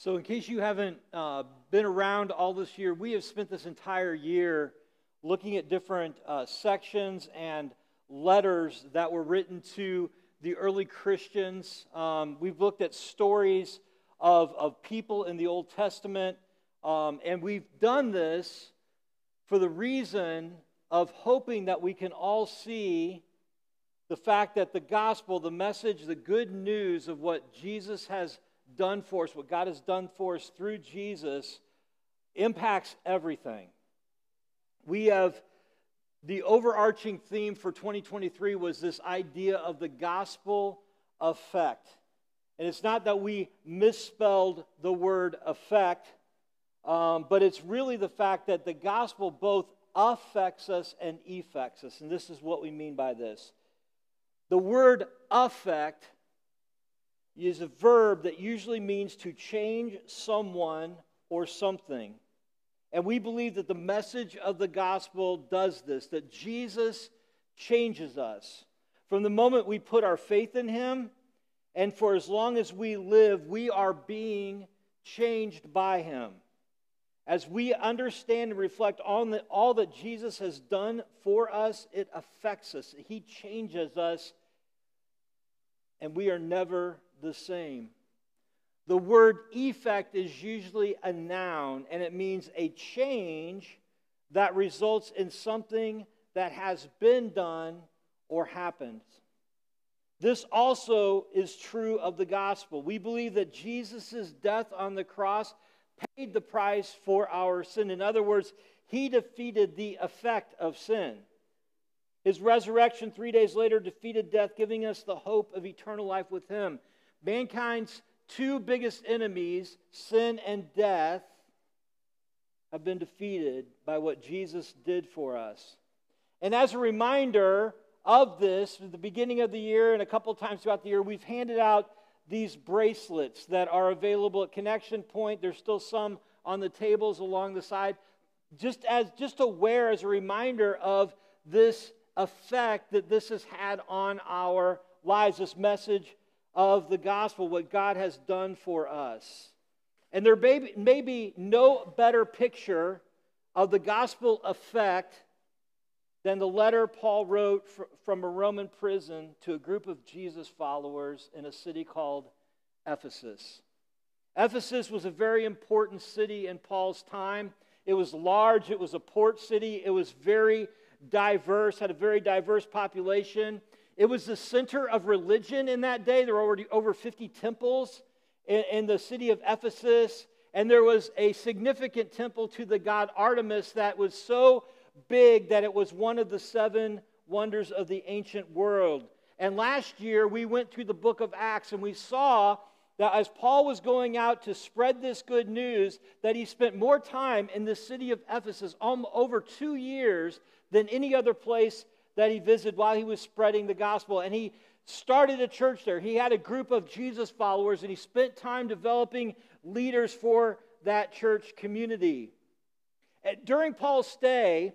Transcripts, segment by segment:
So, in case you haven't uh, been around all this year, we have spent this entire year looking at different uh, sections and letters that were written to the early Christians. Um, we've looked at stories of, of people in the Old Testament, um, and we've done this for the reason of hoping that we can all see the fact that the gospel, the message, the good news of what Jesus has done for us, what God has done for us through Jesus, impacts everything. We have the overarching theme for 2023 was this idea of the gospel effect. And it's not that we misspelled the word effect, um, but it's really the fact that the gospel both affects us and effects us. And this is what we mean by this. The word affect is a verb that usually means to change someone or something. And we believe that the message of the gospel does this, that Jesus changes us. From the moment we put our faith in him, and for as long as we live, we are being changed by him. As we understand and reflect on the, all that Jesus has done for us, it affects us. He changes us, and we are never the same. The word effect is usually a noun, and it means a change that results in something that has been done or happened. This also is true of the gospel. We believe that Jesus' death on the cross paid the price for our sin. In other words, he defeated the effect of sin. His resurrection three days later defeated death, giving us the hope of eternal life with him. Mankind's two biggest enemies, sin and death, have been defeated by what Jesus did for us. And as a reminder of this, at the beginning of the year and a couple times throughout the year, we've handed out these bracelets that are available at Connection Point. There's still some on the tables along the side. Just as just wear as a reminder of this effect that this has had on our lives, this message of the gospel, what God has done for us. And there may be, may be no better picture of the gospel effect than the letter Paul wrote from a Roman prison to a group of Jesus followers in a city called Ephesus. Ephesus was a very important city in Paul's time. It was large, it was a port city, it was very diverse, had a very diverse population. It was the center of religion in that day. There were already over 50 temples in, in the city of Ephesus, and there was a significant temple to the god Artemis that was so big that it was one of the seven wonders of the ancient world. And last year we went through the book of Acts and we saw that as Paul was going out to spread this good news, that he spent more time in the city of Ephesus, um, over two years, than any other place that he visited while he was spreading the gospel. And he started a church there. He had a group of Jesus followers and he spent time developing leaders for that church community. During Paul's stay,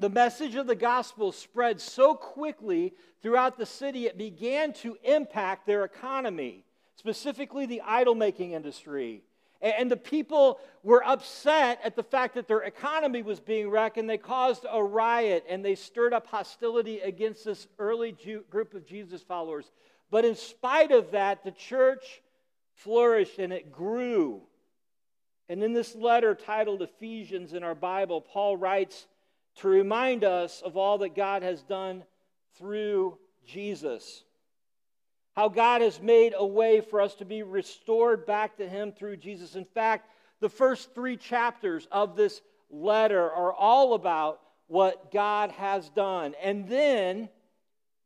the message of the gospel spread so quickly throughout the city, it began to impact their economy, specifically the idol making industry. And the people were upset at the fact that their economy was being wrecked, and they caused a riot and they stirred up hostility against this early Jew, group of Jesus followers. But in spite of that, the church flourished and it grew. And in this letter titled Ephesians in our Bible, Paul writes to remind us of all that God has done through Jesus how God has made a way for us to be restored back to Him through Jesus. In fact, the first three chapters of this letter are all about what God has done. And then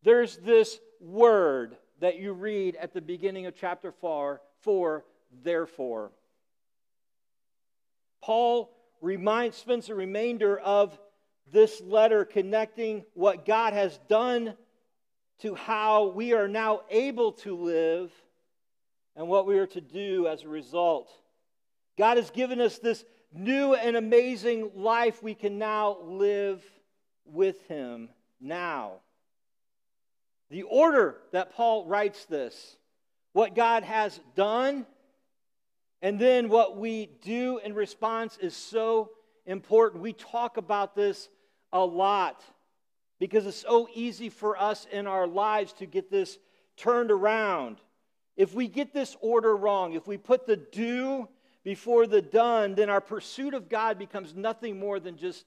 there's this word that you read at the beginning of chapter 4, 4 therefore. Paul reminds, spends the remainder of this letter connecting what God has done to how we are now able to live and what we are to do as a result. God has given us this new and amazing life we can now live with Him now. The order that Paul writes this, what God has done And then what we do in response is so important. We talk about this a lot because it's so easy for us in our lives to get this turned around. If we get this order wrong, if we put the do before the done, then our pursuit of God becomes nothing more than just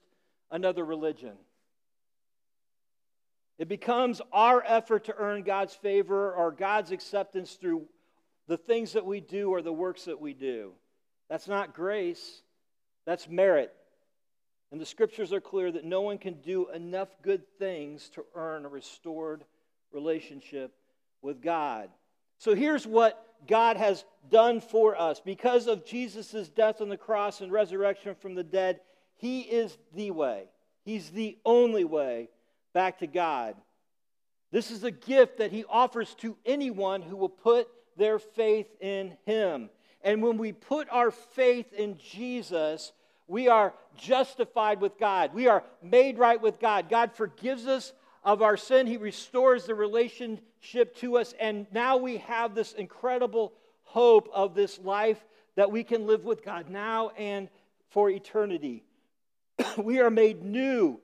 another religion. It becomes our effort to earn God's favor or God's acceptance through the things that we do or the works that we do. That's not grace, that's merit. And the scriptures are clear that no one can do enough good things to earn a restored relationship with God. So here's what God has done for us. Because of Jesus' death on the cross and resurrection from the dead, He is the way. He's the only way back to God. This is a gift that He offers to anyone who will put their faith in Him. And when we put our faith in Jesus, we are justified with God. We are made right with God. God forgives us of our sin. He restores the relationship to us. And now we have this incredible hope of this life that we can live with God now and for eternity. we are made new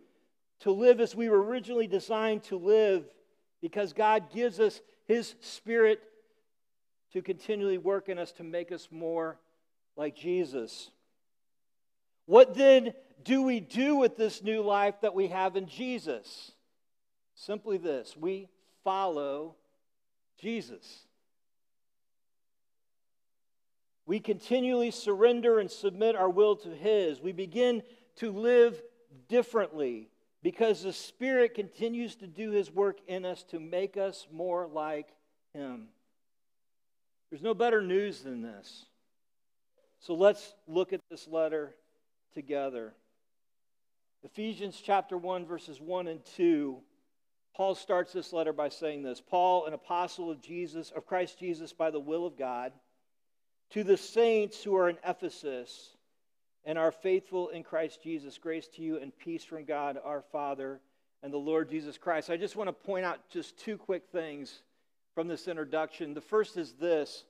to live as we were originally designed to live because God gives us His Spirit to continually work in us to make us more like Jesus. What then do we do with this new life that we have in Jesus? Simply this we follow Jesus. We continually surrender and submit our will to His. We begin to live differently because the Spirit continues to do His work in us to make us more like Him. There's no better news than this. So let's look at this letter together. Ephesians chapter 1, verses 1 and 2. Paul starts this letter by saying this Paul, an apostle of Jesus, of Christ Jesus, by the will of God, to the saints who are in Ephesus and are faithful in Christ Jesus, grace to you and peace from God our Father and the Lord Jesus Christ. I just want to point out just two quick things from this introduction. The first is this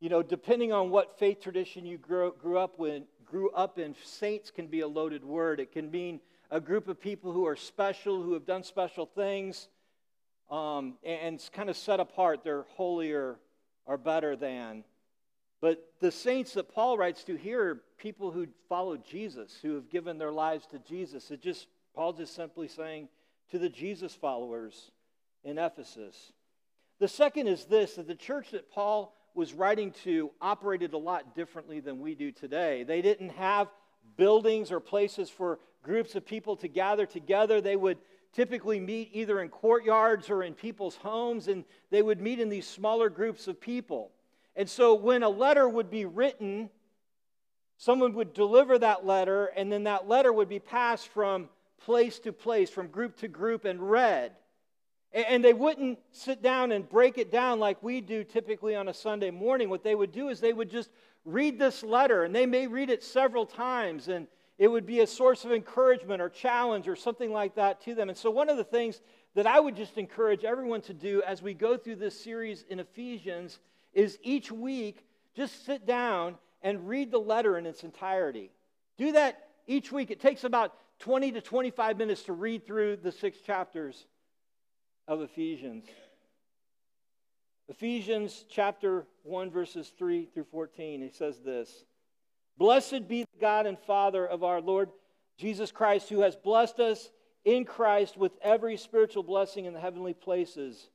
you know, depending on what faith tradition you grew, grew, up with, grew up in, saints can be a loaded word. It can mean a group of people who are special, who have done special things, um, and, and kind of set apart. They're holier or better than. But the saints that Paul writes to here are people who follow Jesus, who have given their lives to Jesus. It just Paul's just simply saying to the Jesus followers in Ephesus. The second is this that the church that Paul was writing to operated a lot differently than we do today. They didn't have buildings or places for groups of people to gather together. They would typically meet either in courtyards or in people's homes, and they would meet in these smaller groups of people. And so when a letter would be written, someone would deliver that letter, and then that letter would be passed from place to place, from group to group, and read. And they wouldn't sit down and break it down like we do typically on a Sunday morning. What they would do is they would just read this letter, and they may read it several times, and it would be a source of encouragement or challenge or something like that to them. And so, one of the things that I would just encourage everyone to do as we go through this series in Ephesians is each week just sit down and read the letter in its entirety. Do that each week. It takes about 20 to 25 minutes to read through the six chapters of Ephesians. Ephesians chapter 1, verses 3 through 14, he says this Blessed be the God and Father of our Lord Jesus Christ, who has blessed us in Christ with every spiritual blessing in the heavenly places,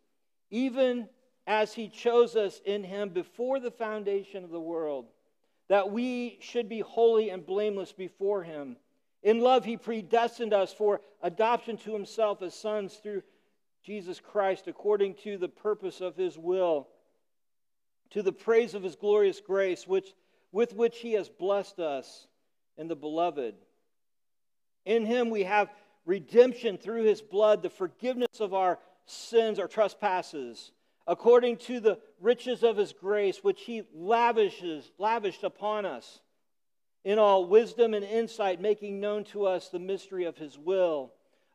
even as he chose us in him before the foundation of the world, that we should be holy and blameless before him. In love, he predestined us for adoption to himself as sons through Jesus Christ according to the purpose of his will, to the praise of his glorious grace, which, with which he has blessed us in the beloved. In him we have redemption through his blood, the forgiveness of our sins, our trespasses, according to the riches of his grace, which he lavishes, lavished upon us in all wisdom and insight, making known to us the mystery of his will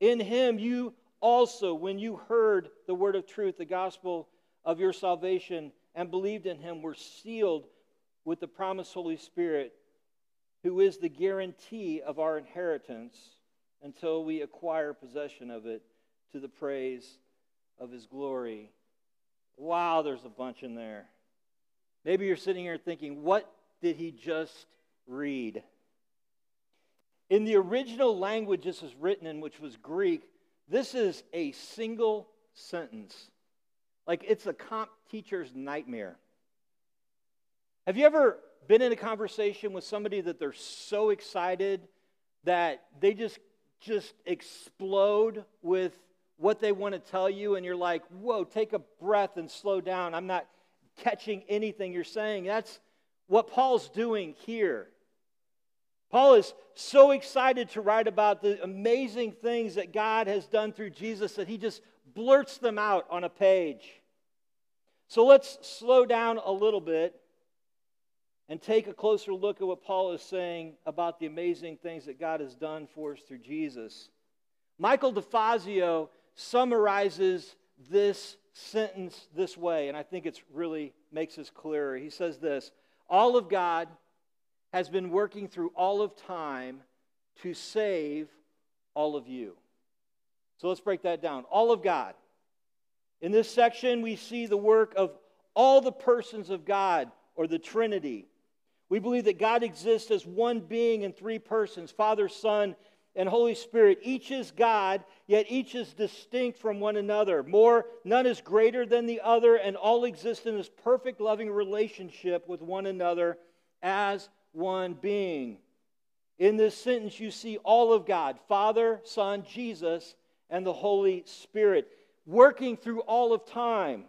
In him you also, when you heard the word of truth, the gospel of your salvation, and believed in him, were sealed with the promised Holy Spirit, who is the guarantee of our inheritance until we acquire possession of it to the praise of his glory. Wow, there's a bunch in there. Maybe you're sitting here thinking, what did he just read? In the original language this is written in, which was Greek, this is a single sentence. Like it's a comp teacher's nightmare. Have you ever been in a conversation with somebody that they're so excited that they just just explode with what they want to tell you and you're like, "Whoa, take a breath and slow down. I'm not catching anything you're saying." That's what Paul's doing here. Paul is so excited to write about the amazing things that God has done through Jesus that he just blurts them out on a page. So let's slow down a little bit and take a closer look at what Paul is saying about the amazing things that God has done for us through Jesus. Michael DeFazio summarizes this sentence this way, and I think it really makes us clearer. He says this All of God has been working through all of time to save all of you. So let's break that down. All of God. In this section, we see the work of all the persons of God or the Trinity. We believe that God exists as one being in three persons Father, Son, and Holy Spirit. Each is God, yet each is distinct from one another. More, none is greater than the other, and all exist in this perfect, loving relationship with one another as one being. In this sentence, you see all of God Father, Son, Jesus, and the Holy Spirit working through all of time.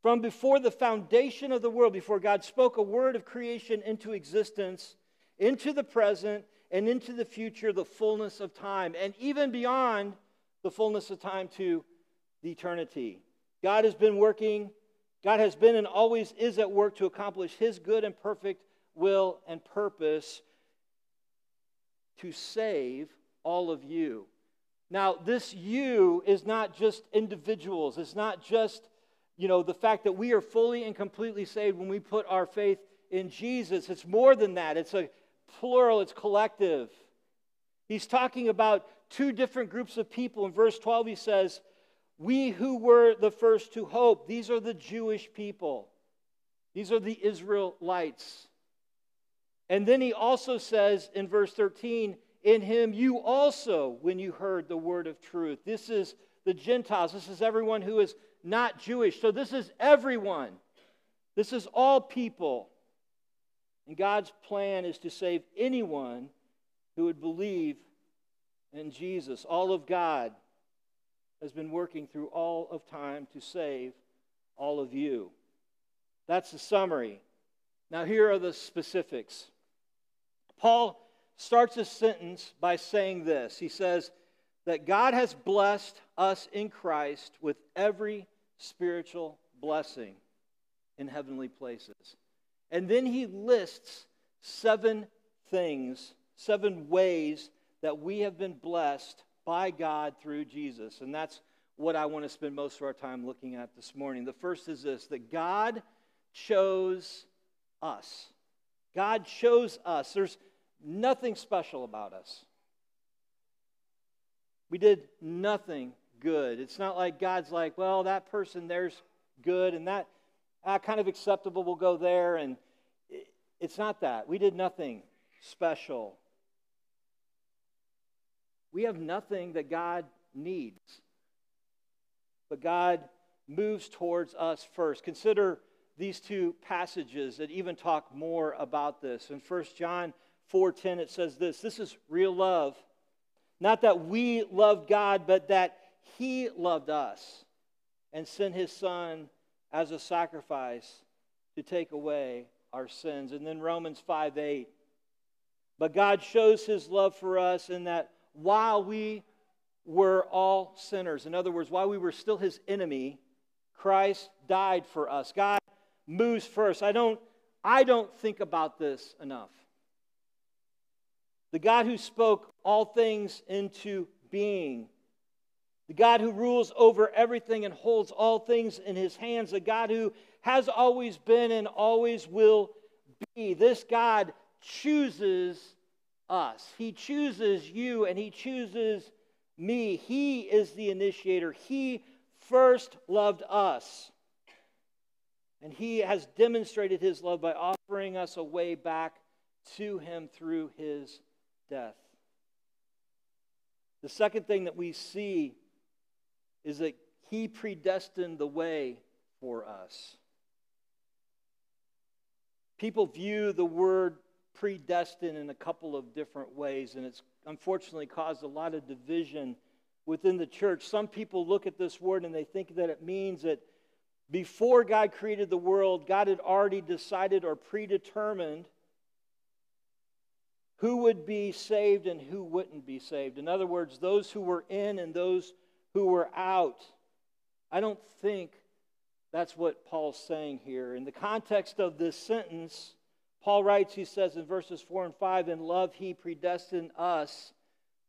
From before the foundation of the world, before God spoke a word of creation into existence, into the present, and into the future, the fullness of time, and even beyond the fullness of time to the eternity. God has been working, God has been and always is at work to accomplish His good and perfect will, and purpose to save all of you. Now, this you is not just individuals. It's not just, you know, the fact that we are fully and completely saved when we put our faith in Jesus. It's more than that. It's a plural, it's collective. He's talking about two different groups of people. In verse 12, he says, We who were the first to hope. These are the Jewish people, these are the Israelites. And then he also says in verse 13, In him you also, when you heard the word of truth. This is the Gentiles. This is everyone who is not Jewish. So this is everyone. This is all people. And God's plan is to save anyone who would believe in Jesus. All of God has been working through all of time to save all of you. That's the summary. Now, here are the specifics. Paul starts his sentence by saying this He says that God has blessed us in Christ with every spiritual blessing in heavenly places. And then he lists seven things, seven ways that we have been blessed by God through Jesus. And that's what I want to spend most of our time looking at this morning. The first is this that God chose us. God chose us. There's nothing special about us. We did nothing good. It's not like God's like, well, that person there's good and that ah, kind of acceptable will go there. And it's not that. We did nothing special. We have nothing that God needs. But God moves towards us first. Consider these two passages that even talk more about this. In 1 John 4:10 it says this. This is real love. Not that we loved God, but that he loved us and sent his son as a sacrifice to take away our sins. And then Romans 5 8. But God shows his love for us in that while we were all sinners, in other words, while we were still his enemy, Christ died for us. God moves first. I don't, I don't think about this enough. The God who spoke all things into being, the God who rules over everything and holds all things in his hands, the God who has always been and always will be. This God chooses us. He chooses you and He chooses me. He is the initiator. He first loved us. And He has demonstrated His love by offering us a way back to Him through His death. The second thing that we see is that He predestined the way for us. People view the word predestined in a couple of different ways, and it's unfortunately caused a lot of division within the church. Some people look at this word and they think that it means that before God created the world, God had already decided or predetermined who would be saved and who wouldn't be saved. In other words, those who were in and those who were out. I don't think that's what Paul's saying here. In the context of this sentence, Paul writes, he says in verses 4 and 5, In love he predestined us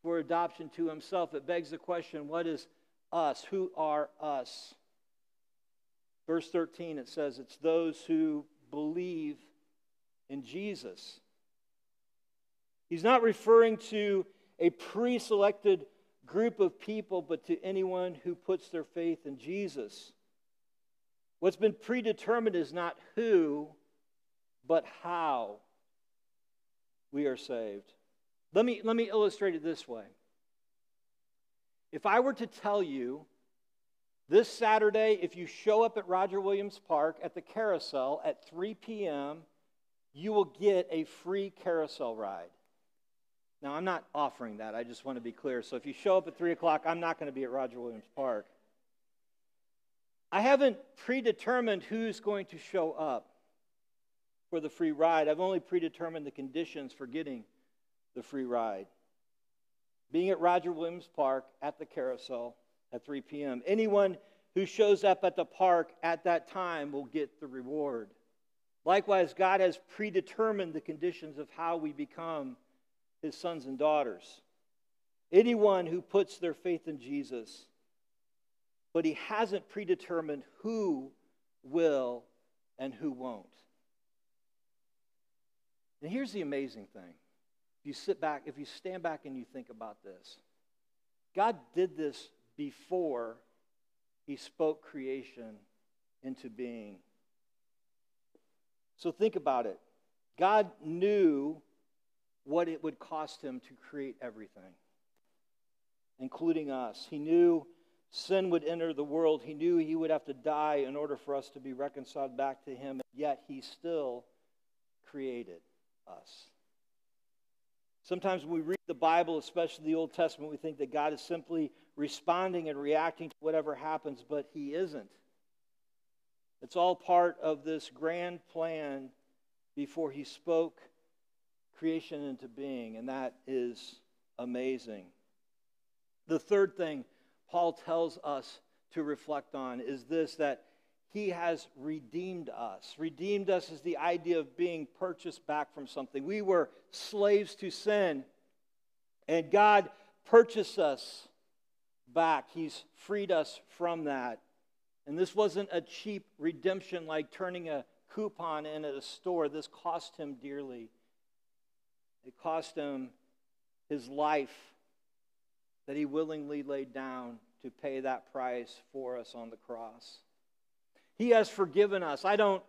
for adoption to himself. It begs the question what is us? Who are us? Verse 13, it says, It's those who believe in Jesus. He's not referring to a pre selected group of people, but to anyone who puts their faith in Jesus. What's been predetermined is not who, but how we are saved. Let me, let me illustrate it this way. If I were to tell you this Saturday, if you show up at Roger Williams Park at the carousel at 3 p.m., you will get a free carousel ride. Now, I'm not offering that. I just want to be clear. So if you show up at 3 o'clock, I'm not going to be at Roger Williams Park. I haven't predetermined who's going to show up for the free ride. I've only predetermined the conditions for getting the free ride. Being at Roger Williams Park at the carousel at 3 p.m. Anyone who shows up at the park at that time will get the reward. Likewise, God has predetermined the conditions of how we become his sons and daughters. Anyone who puts their faith in Jesus but he hasn't predetermined who will and who won't. And here's the amazing thing. If you sit back, if you stand back and you think about this, God did this before he spoke creation into being. So think about it. God knew what it would cost him to create everything, including us. He knew sin would enter the world. He knew he would have to die in order for us to be reconciled back to him, and yet he still created us. Sometimes when we read the Bible, especially the Old Testament, we think that God is simply responding and reacting to whatever happens, but he isn't. It's all part of this grand plan before he spoke creation into being, and that is amazing. The third thing Paul tells us to reflect on is this that he has redeemed us. Redeemed us is the idea of being purchased back from something. We were slaves to sin, and God purchased us back. He's freed us from that. And this wasn't a cheap redemption like turning a coupon in at a store. This cost him dearly. It cost him his life that he willingly laid down to pay that price for us on the cross. He has forgiven us. I don't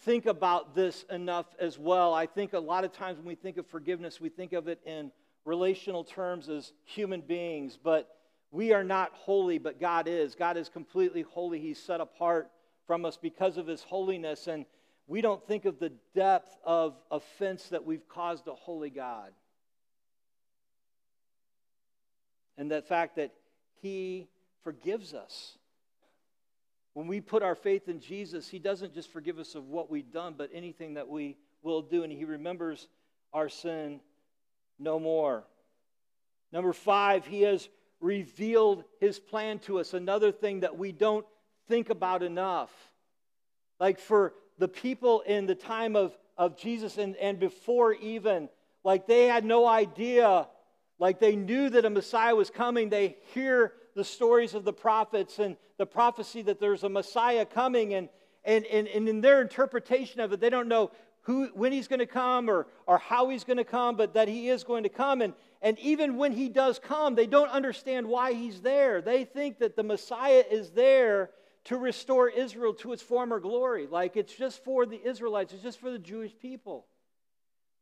think about this enough as well. I think a lot of times when we think of forgiveness, we think of it in relational terms as human beings, but we are not holy, but God is. God is completely holy. He's set apart from us because of his holiness, and we don't think of the depth of offense that we've caused a holy God. and the fact that He forgives us. When we put our faith in Jesus, He doesn't just forgive us of what we've done, but anything that we will do, and He remembers our sin no more. Number five, He has revealed His plan to us. Another thing that we don't think about enough. Like for the people in the time of, of Jesus and, and before even, like they had no idea, like they knew that a Messiah was coming. They hear the stories of the prophets and the prophecy that there's a Messiah coming, and, and, and, and in their interpretation of it, they don't know who, when he's going to come or, or how he's going to come, but that he is going to come. And, and even when he does come, they don't understand why he's there. They think that the Messiah is there to restore Israel to its former glory. Like it's just for the Israelites, it's just for the Jewish people.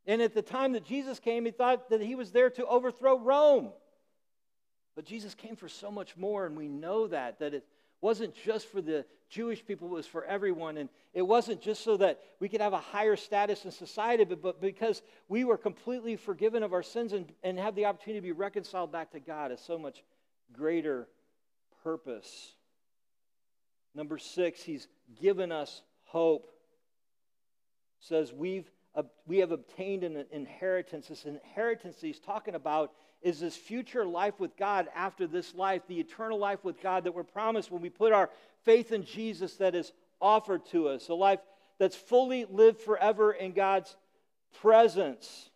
And at the time that Jesus came, he thought that he was there to overthrow Rome. But Jesus came for so much more, and we know that, that it wasn't just for the Jewish people, it was for everyone. And it wasn't just so that we could have a higher status in society, but, but because we were completely forgiven of our sins and, and have the opportunity to be reconciled back to God, is so much greater purpose. Number six, he's given us hope. Says we've we have obtained an inheritance. This inheritance he's talking about is this future life with God after this life, the eternal life with God that we're promised when we put our faith in Jesus that is offered to us, a life that's fully lived forever in God's presence.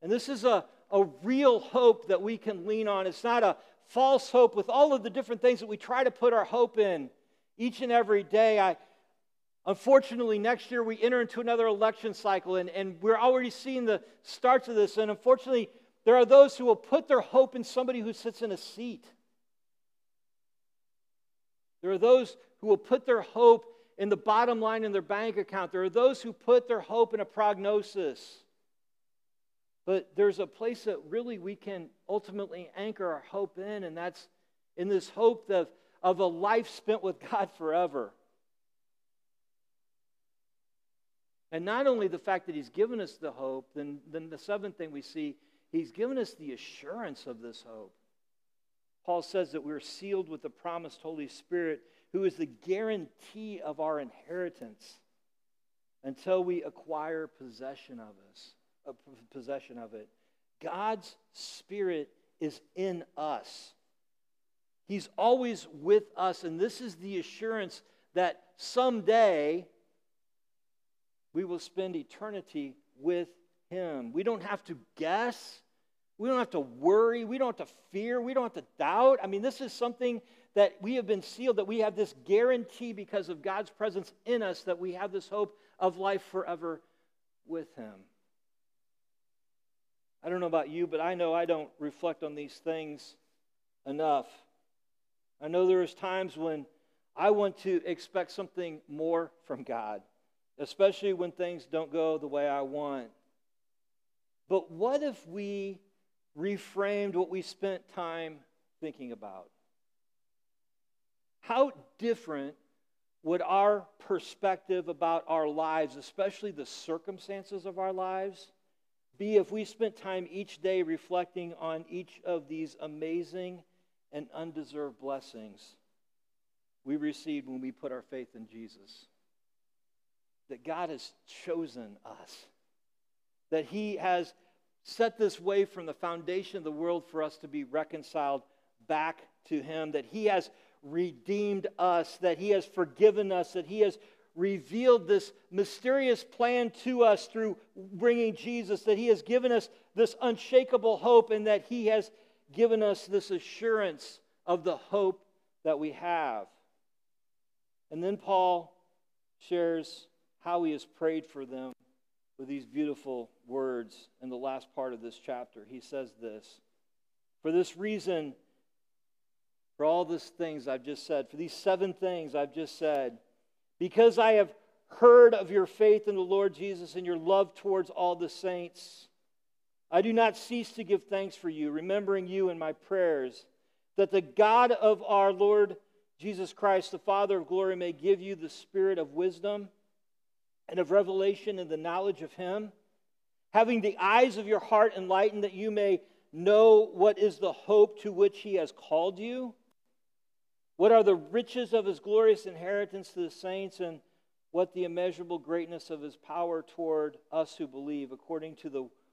And this is a, a real hope that we can lean on. It's not a false hope with all of the different things that we try to put our hope in each and every day. I, unfortunately, next year we enter into another election cycle, and, and we're already seeing the starts of this. And unfortunately, there are those who will put their hope in somebody who sits in a seat. There are those who will put their hope in the bottom line in their bank account. There are those who put their hope in a prognosis. But there's a place that really we can ultimately anchor our hope in, and that's in this hope of of a life spent with God forever. And not only the fact that He's given us the hope, then, then the seventh thing we see, He's given us the assurance of this hope. Paul says that we're sealed with the promised Holy Spirit, who is the guarantee of our inheritance until we acquire possession of us, uh, possession of it. God's Spirit is in us. He's always with us, and this is the assurance that someday we will spend eternity with Him. We don't have to guess. We don't have to worry. We don't have to fear. We don't have to doubt. I mean, this is something that we have been sealed, that we have this guarantee because of God's presence in us, that we have this hope of life forever with Him. I don't know about you, but I know I don't reflect on these things enough. I know there's times when I want to expect something more from God, especially when things don't go the way I want. But what if we reframed what we spent time thinking about? How different would our perspective about our lives, especially the circumstances of our lives, be if we spent time each day reflecting on each of these amazing and undeserved blessings we received when we put our faith in Jesus. That God has chosen us, that He has set this way from the foundation of the world for us to be reconciled back to Him, that He has redeemed us, that He has forgiven us, that He has revealed this mysterious plan to us through bringing Jesus, that He has given us this unshakable hope, and that He has given us this assurance of the hope that we have. And then Paul shares how he has prayed for them with these beautiful words in the last part of this chapter. He says this For this reason, for all these things I've just said, for these seven things I've just said, because I have heard of your faith in the Lord Jesus and your love towards all the saints I do not cease to give thanks for you, remembering you in my prayers, that the God of our Lord Jesus Christ, the Father of glory, may give you the spirit of wisdom and of revelation in the knowledge of him, having the eyes of your heart enlightened, that you may know what is the hope to which he has called you What are the riches of his glorious inheritance to the saints, and what the immeasurable greatness of his power toward us who believe, according to the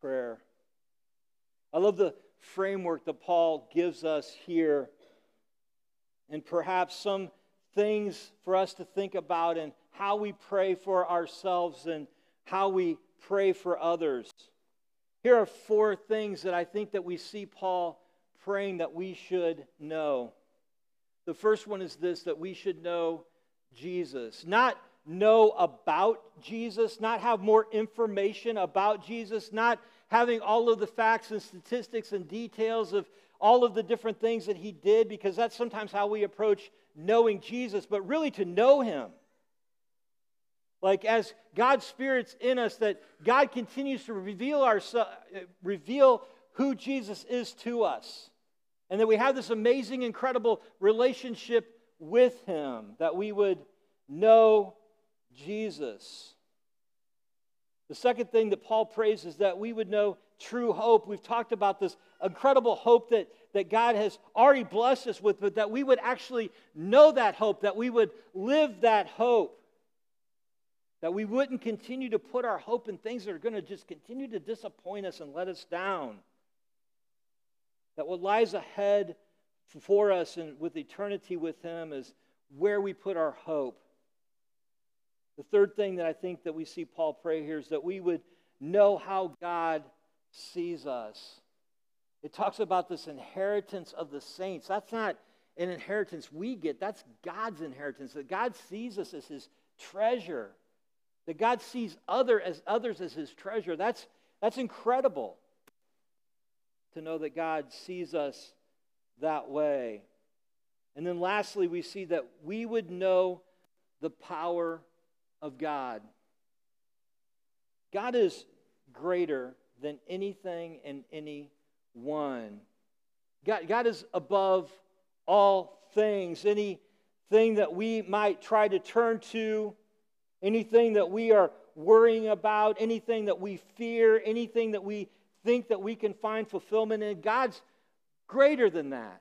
prayer. I love the framework that Paul gives us here, and perhaps some things for us to think about and how we pray for ourselves and how we pray for others. Here are four things that I think that we see Paul praying that we should know. The first one is this that we should know Jesus. Not know about Jesus, not have more information about Jesus, not having all of the facts and statistics and details of all of the different things that he did, because that's sometimes how we approach knowing Jesus, but really to know him. Like as God's Spirit's in us, that God continues to reveal, our, reveal who Jesus is to us. And that we have this amazing, incredible relationship with him, that we would know Jesus. The second thing that Paul prays is that we would know true hope. We've talked about this incredible hope that, that God has already blessed us with, but that we would actually know that hope, that we would live that hope, that we wouldn't continue to put our hope in things that are going to just continue to disappoint us and let us down. That what lies ahead for us and with eternity with Him is where we put our hope. The third thing that I think that we see Paul pray here is that we would know how God sees us. It talks about this inheritance of the saints. That's not an inheritance we get, that's God's inheritance. That God sees us as his treasure. That God sees other as others as his treasure. That's, that's incredible to know that God sees us that way. And then lastly, we see that we would know the power of God. God is greater than anything and anyone. God, God is above all things. Anything that we might try to turn to, anything that we are worrying about, anything that we fear, anything that we think that we can find fulfillment in, God's greater than that.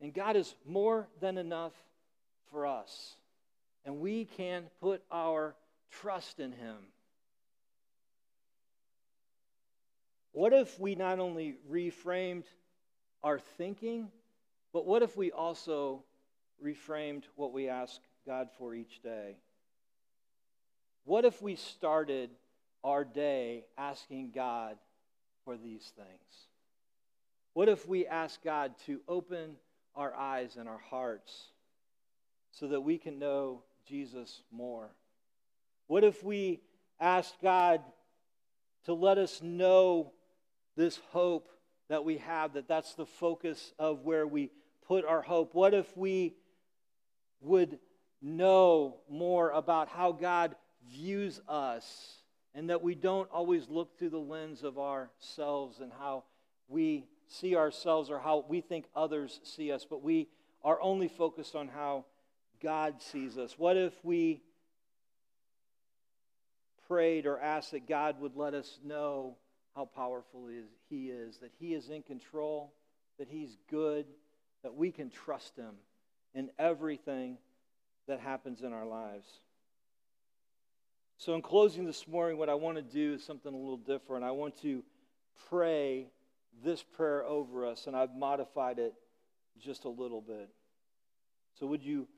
And God is more than enough for us and we can put our trust in Him. What if we not only reframed our thinking, but what if we also reframed what we ask God for each day? What if we started our day asking God for these things? What if we ask God to open our eyes and our hearts so that we can know Jesus more? What if we asked God to let us know this hope that we have, that that's the focus of where we put our hope? What if we would know more about how God views us and that we don't always look through the lens of ourselves and how we see ourselves or how we think others see us, but we are only focused on how God sees us? What if we prayed or asked that God would let us know how powerful He is, that He is in control, that He's good, that we can trust Him in everything that happens in our lives? So, in closing this morning, what I want to do is something a little different. I want to pray this prayer over us, and I've modified it just a little bit. So, would you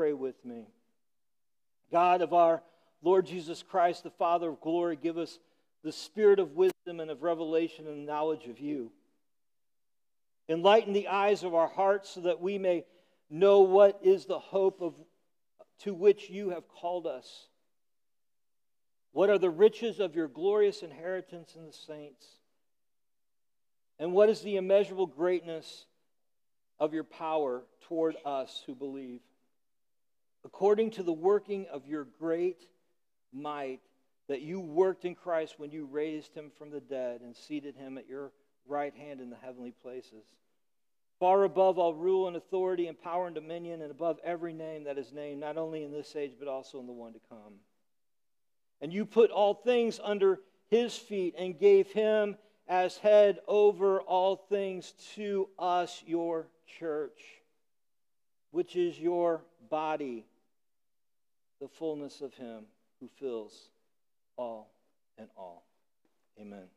Pray with me. God of our Lord Jesus Christ, the Father of glory, give us the spirit of wisdom and of revelation and knowledge of you. Enlighten the eyes of our hearts so that we may know what is the hope of, to which you have called us. What are the riches of your glorious inheritance in the saints? And what is the immeasurable greatness of your power toward us who believe, according to the working of your great might that you worked in Christ when you raised him from the dead and seated him at your right hand in the heavenly places. Far above all rule and authority and power and dominion, and above every name that is named, not only in this age, but also in the one to come. And you put all things under his feet and gave him as head over all things to us, your church, which is your body, the fullness of him who fills all in all. Amen.